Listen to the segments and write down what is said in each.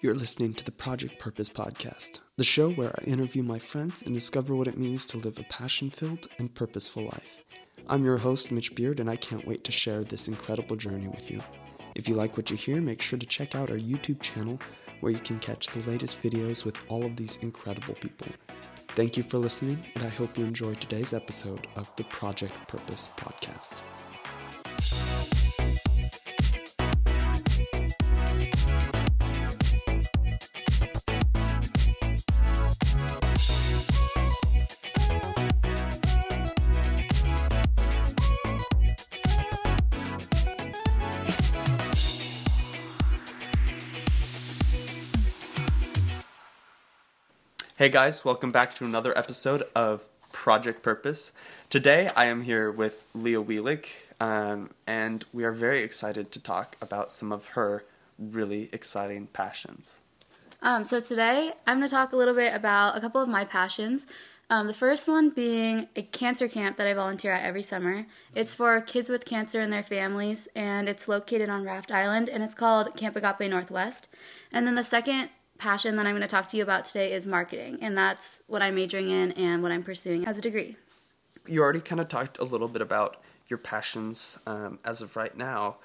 You're listening to the Project Purpose Podcast, the show where I interview my friends and discover what it means to live a passion filled and purposeful life. I'm your host, Mitch Beard, and I can't wait to share this incredible journey with you. If you like what you hear, make sure to check out our YouTube channel where you can catch the latest videos with all of these incredible people. Thank you for listening, and I hope you enjoyed today's episode of the Project Purpose Podcast. Hey guys, welcome back to another episode of Project Purpose. Today I am here with Lia Wielick, um, and we are very excited to talk about some of her really exciting passions. Um, so today I'm going to talk a little bit about a couple of my passions. Um, the first one being a cancer camp that I volunteer at every summer. It's for kids with cancer and their families, and it's located on Raft Island, and it's called Camp Agape Northwest. And then the second passion that I'm going to talk to you about today is marketing, and that's what I'm majoring in and what I'm pursuing as a degree. You already kind of talked a little bit about your passions um, as of right now,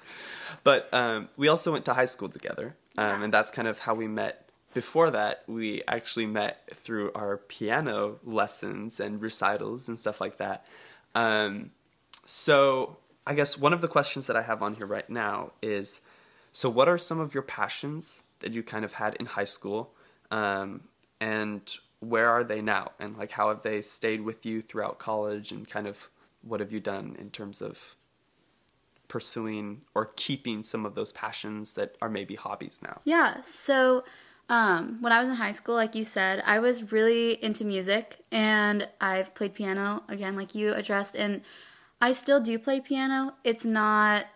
but um, we also went to high school together, um, yeah. and that's kind of how we met. Before that, we actually met through our piano lessons and recitals and stuff like that. Um, so, I guess one of the questions that I have on here right now is so, what are some of your passions that you kind of had in high school, um, and where are they now? And like, how have they stayed with you throughout college? And kind of what have you done in terms of pursuing or keeping some of those passions that are maybe hobbies now? Yeah. So. Um, when I was in high school, like you said, I was really into music and I've played piano again, like you addressed, and I still do play piano. It's not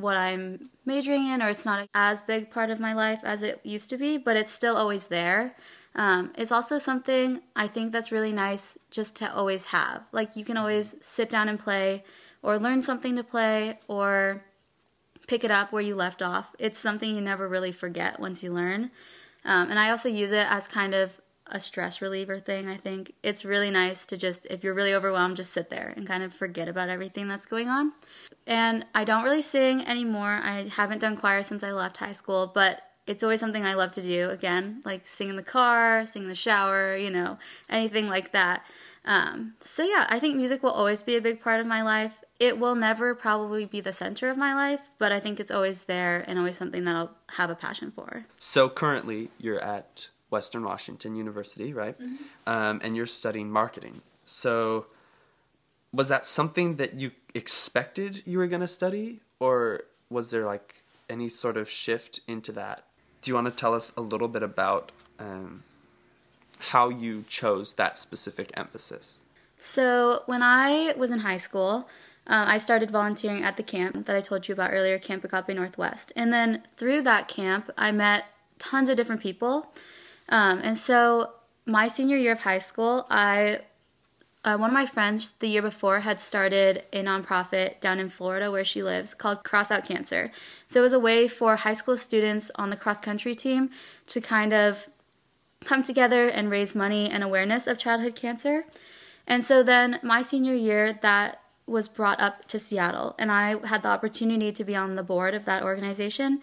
what I'm majoring in, or it's not as big part of my life as it used to be, but it's still always there. Um, it's also something I think that's really nice just to always have. Like you can always sit down and play, or learn something to play, or pick it up where you left off. It's something you never really forget once you learn. Um, and I also use it as kind of a stress reliever thing. I think it's really nice to just, if you're really overwhelmed, just sit there and kind of forget about everything that's going on. And I don't really sing anymore. I haven't done choir since I left high school, but it's always something I love to do. Again, like sing in the car, sing in the shower, you know, anything like that. Um, so yeah, I think music will always be a big part of my life. It will never probably be the center of my life, but I think it's always there and always something that I'll have a passion for. So currently, you're at Western Washington University, right? Mm-hmm. Um, and you're studying marketing. So, was that something that you expected you were going to study, or was there like any sort of shift into that? Do you want to tell us a little bit about um, how you chose that specific emphasis? So, when I was in high school, uh, I started volunteering at the camp that I told you about earlier, Camp Agape Northwest. And then through that camp, I met tons of different people. Um, and so my senior year of high school, I uh, one of my friends the year before had started a nonprofit down in Florida where she lives called Cross Out Cancer. So it was a way for high school students on the cross country team to kind of come together and raise money and awareness of childhood cancer. And so then my senior year, that was brought up to Seattle, and I had the opportunity to be on the board of that organization.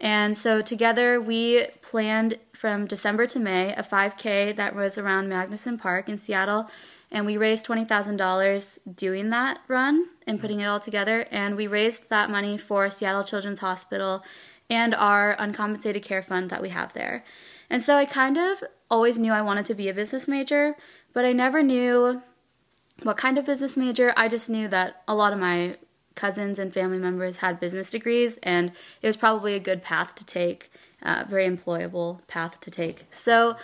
And so together we planned from December to May a 5K that was around Magnuson Park in Seattle. And we raised $20,000 doing that run and putting it all together. And we raised that money for Seattle Children's Hospital and our uncompensated care fund that we have there. And so I kind of always knew I wanted to be a business major, but I never knew what kind of business major. I just knew that a lot of my cousins and family members had business degrees, and it was probably a good path to take, uh, very employable path to take. So,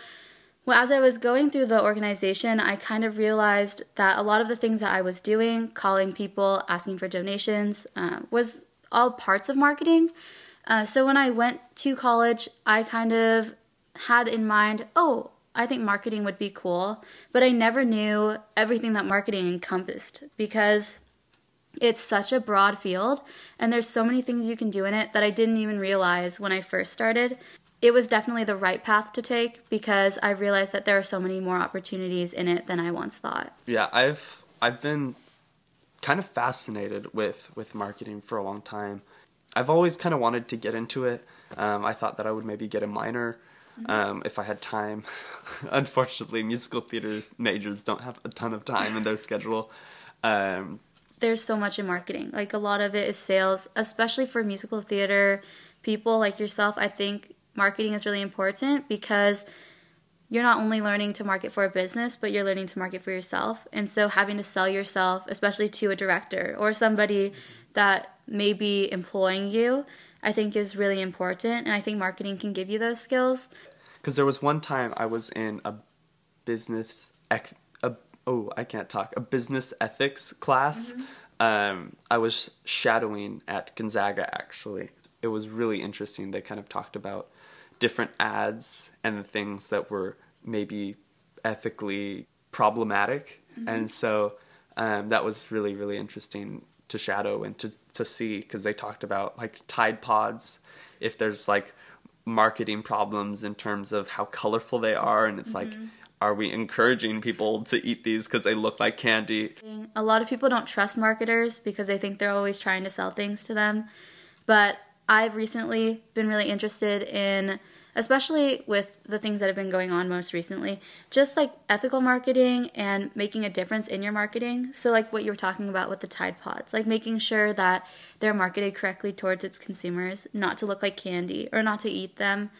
well, as I was going through the organization, I kind of realized that a lot of the things that I was doing, calling people, asking for donations, uh, was all parts of marketing. Uh, so when I went to college, I kind of had in mind, oh, I think marketing would be cool, but I never knew everything that marketing encompassed because it's such a broad field and there's so many things you can do in it that I didn't even realize when I first started. it was definitely the right path to take because I realized that there are so many more opportunities in it than I once thought. Yeah, I've I've been kind of fascinated with with marketing for a long time. I've always kind of wanted to get into it. Um, I thought that I would maybe get a minor um, if I had time. Unfortunately, musical theater majors don't have a ton of time in their schedule. Um, There's so much in marketing. Like a lot of it is sales, especially for musical theater people like yourself. I think marketing is really important because you're not only learning to market for a business, but you're learning to market for yourself. And so having to sell yourself, especially to a director or somebody that may be employing you, I think is really important. And I think marketing can give you those skills. Because there was one time I was in a business, oh, I can't talk, a business ethics class. Um, I was shadowing at Gonzaga actually. It was really interesting. They kind of talked about different ads and the things that were maybe ethically problematic. And so um, that was really, really interesting to shadow and to, to see because they talked about like Tide Pods, if there's like marketing problems in terms of how colorful they are. And it's like, are we encouraging people to eat these because they look like candy? A lot of people don't trust marketers because they think they're always trying to sell things to them. But I've recently been really interested in, especially with the things that have been going on most recently, just like ethical marketing and making a difference in your marketing. So, like what you were talking about with the Tide Pods, like making sure that they're marketed correctly towards its consumers, not to look like candy or not to eat them.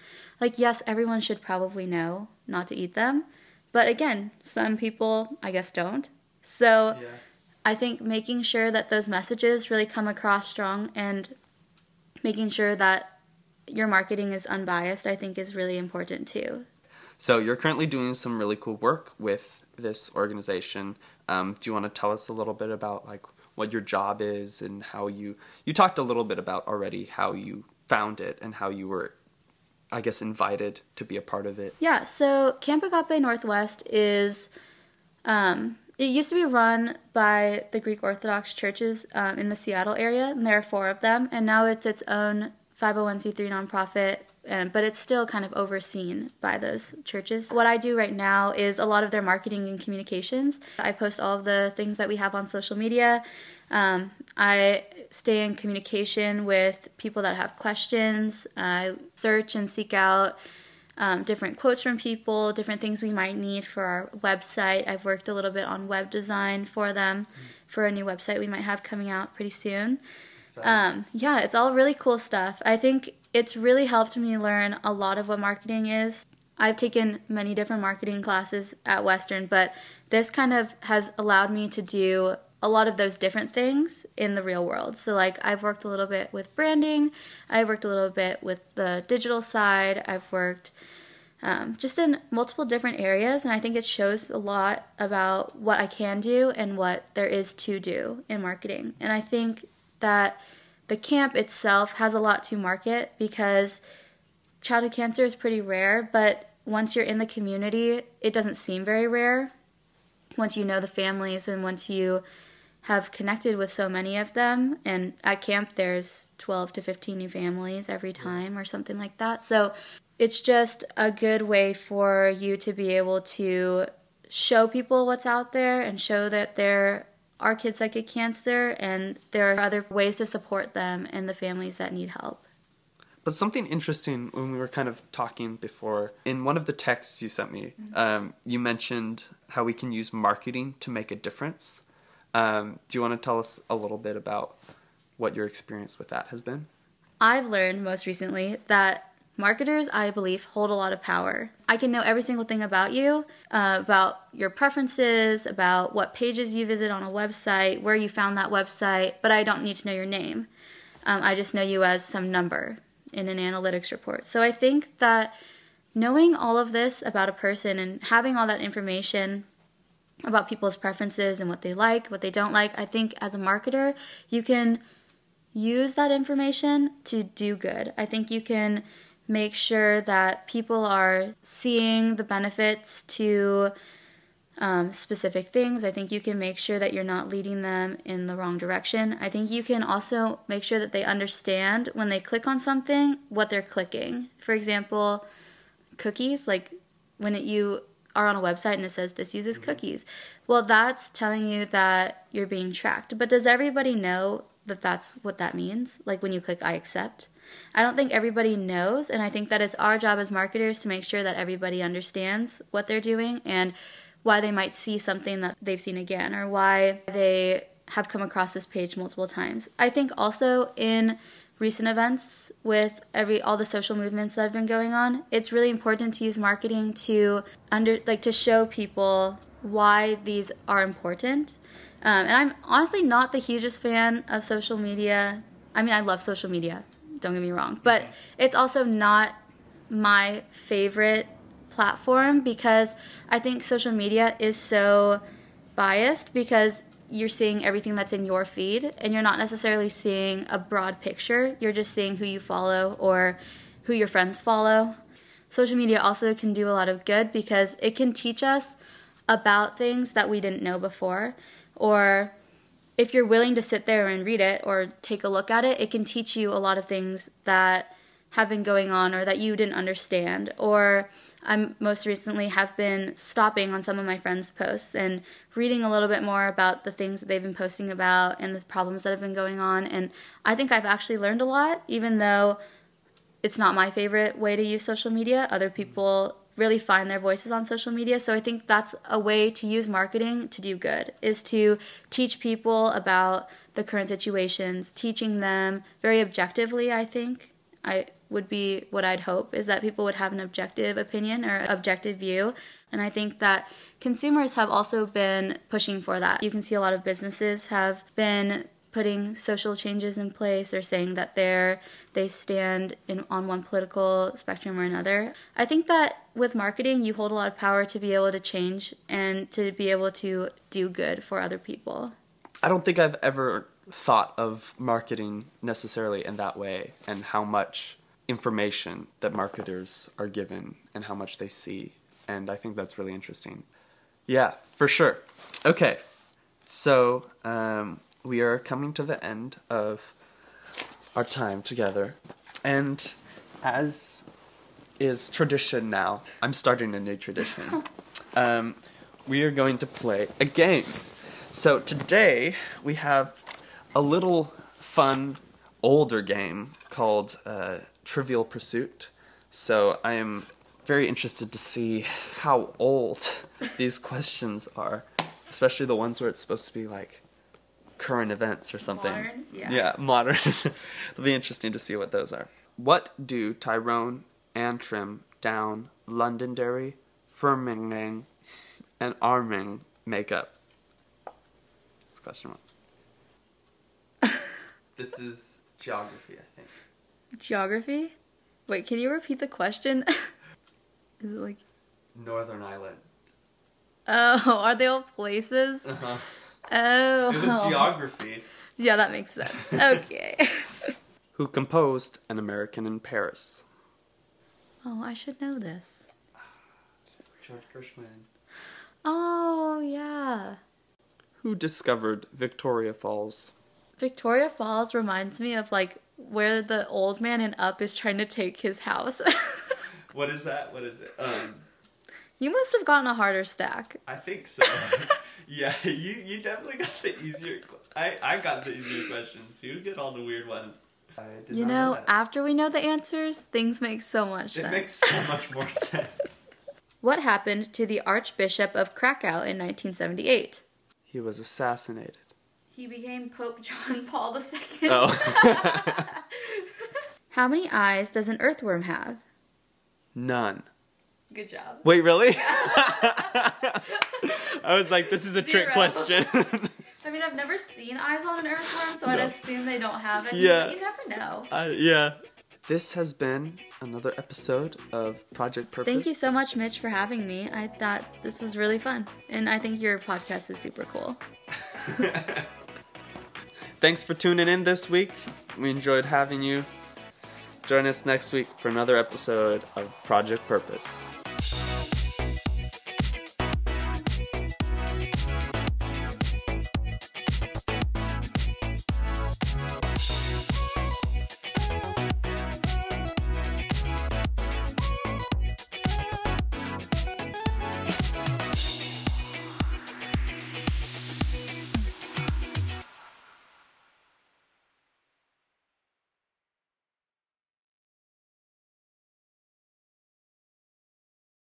Like, yes, everyone should probably know not to eat them. But again, some people, I guess, don't. So, I think making sure that those messages really come across strong and making sure that your marketing is unbiased, I think is really important too. So you're currently doing some really cool work with this organization. Um, do you want to tell us a little bit about like what your job is and how you you talked a little bit about already how you found it and how you were I guess invited to be a part of it. Yeah, so Camp Agape Northwest is, um, it used to be run by the Greek Orthodox churches um, in the Seattle area, and there are four of them, and now it's its own 501c3 nonprofit. And, but it's still kind of overseen by those churches. What I do right now is a lot of their marketing and communications. I post all of the things that we have on social media. Um, I stay in communication with people that have questions. I search and seek out um, different quotes from people, different things we might need for our website. I've worked a little bit on web design for them for a new website we might have coming out pretty soon. Um, yeah, it's all really cool stuff. I think it's really helped me learn a lot of what marketing is. I've taken many different marketing classes at Western, but this kind of has allowed me to do a lot of those different things in the real world. So, like, I've worked a little bit with branding, I've worked a little bit with the digital side, I've worked um, just in multiple different areas, and I think it shows a lot about what I can do and what there is to do in marketing. And I think that the camp itself has a lot to market because childhood cancer is pretty rare, but once you're in the community, it doesn't seem very rare. Once you know the families and once you have connected with so many of them, and at camp there's 12 to 15 new families every time or something like that. So it's just a good way for you to be able to show people what's out there and show that there are kids that get cancer and there are other ways to support them and the families that need help. But something interesting when we were kind of talking before, in one of the texts you sent me, um, you mentioned how we can use marketing to make a difference. Um, do you want to tell us a little bit about what your experience with that has been? I've learned most recently that marketers, I believe, hold a lot of power. I can know every single thing about you, uh, about your preferences, about what pages you visit on a website, where you found that website, but I don't need to know your name. Um, I just know you as some number in an analytics report. So I think that knowing all of this about a person and having all that information about people's preferences and what they like, what they don't like, I think as a marketer, you can use that information to do good. I think you can make sure that people are seeing the benefits to um, specific things. I think you can make sure that you're not leading them in the wrong direction. I think you can also make sure that they understand when they click on something what they're clicking. For example, cookies, like when it, you are on a website and it says this uses cookies. Well, that's telling you that you're being tracked. But does everybody know that that's what that means? Like when you click I accept? I don't think everybody knows, and I think that it's our job as marketers to make sure that everybody understands what they're doing and why they might see something that they've seen again or why they have come across this page multiple times. I think also in recent events with every all the social movements that have been going on, it's really important to use marketing to under like to show people why these are important. Um, and I'm honestly not the hugest fan of social media. I mean, I love social media. Don't get me wrong, but it's also not my favorite platform because I think social media is so biased because you're seeing everything that's in your feed and you're not necessarily seeing a broad picture. You're just seeing who you follow or who your friends follow. Social media also can do a lot of good because it can teach us about things that we didn't know before or if you're willing to sit there and read it or take a look at it, it can teach you a lot of things that have been going on or that you didn't understand. Or I most recently have been stopping on some of my friends' posts and reading a little bit more about the things that they've been posting about and the problems that have been going on. And I think I've actually learned a lot, even though it's not my favorite way to use social media. Other people really find their voices on social media. So I think that's a way to use marketing to do good is to teach people about the current situations, teaching them very objectively, I think. I would be what I'd hope is that people would have an objective opinion or objective view. And I think that consumers have also been pushing for that. You can see a lot of businesses have been putting social changes in place or saying that they're they stand in on one political spectrum or another. I think that with marketing you hold a lot of power to be able to change and to be able to do good for other people. I don't think I've ever thought of marketing necessarily in that way and how much information that marketers are given and how much they see. And I think that's really interesting. Yeah, for sure. Okay, so um, we are coming to the end of our time together. And as is tradition now, I'm starting a new tradition. Um, we are going to play a game. So today we have a little fun older game called uh, Trivial Pursuit. So I am very interested to see how old these questions are, especially the ones where it's supposed to be like current events or something. Modern? Yeah. yeah, modern. It'll be interesting to see what those are. What do Tyrone, Antrim, Down, Londonderry, Firmington, and Armagh make up? That's question one. this is geography, I think. Geography? Wait, can you repeat the question? Is it like Northern Ireland. Oh, are they all places? Uh-huh. Oh. It was geography. Yeah, that makes sense. Okay. Who composed An American in Paris? oh, I should know this. George Gershwin. Oh, yeah. Who discovered Victoria Falls? Victoria Falls reminds me of like where the old man in Up is trying to take his house. What is that? What is it? Um, you must have gotten a harder stack. I think so. yeah, you you definitely got the easier. I I got the easier questions. You get all the weird ones. I did You not know, that. after we know the answers, things make so much it sense. makes so much more sense. What happened to the Archbishop of Krakow in 1978? He was assassinated. He became Pope John Paul II. Oh, How many eyes does an earthworm have? none. Good job. Wait, really? I was like, this is a trick question. I mean, I've never seen eyes on an earthworm, so I'd assume they don't have any. Yeah. You never know. uh, yeah. This has been another episode of Project Purpose. Thank you so much, Mitch, for having me. I thought this was really fun, and I think your podcast is super cool. Thanks for tuning in this week. We enjoyed having you. Join us next week for another episode of Project Purpose.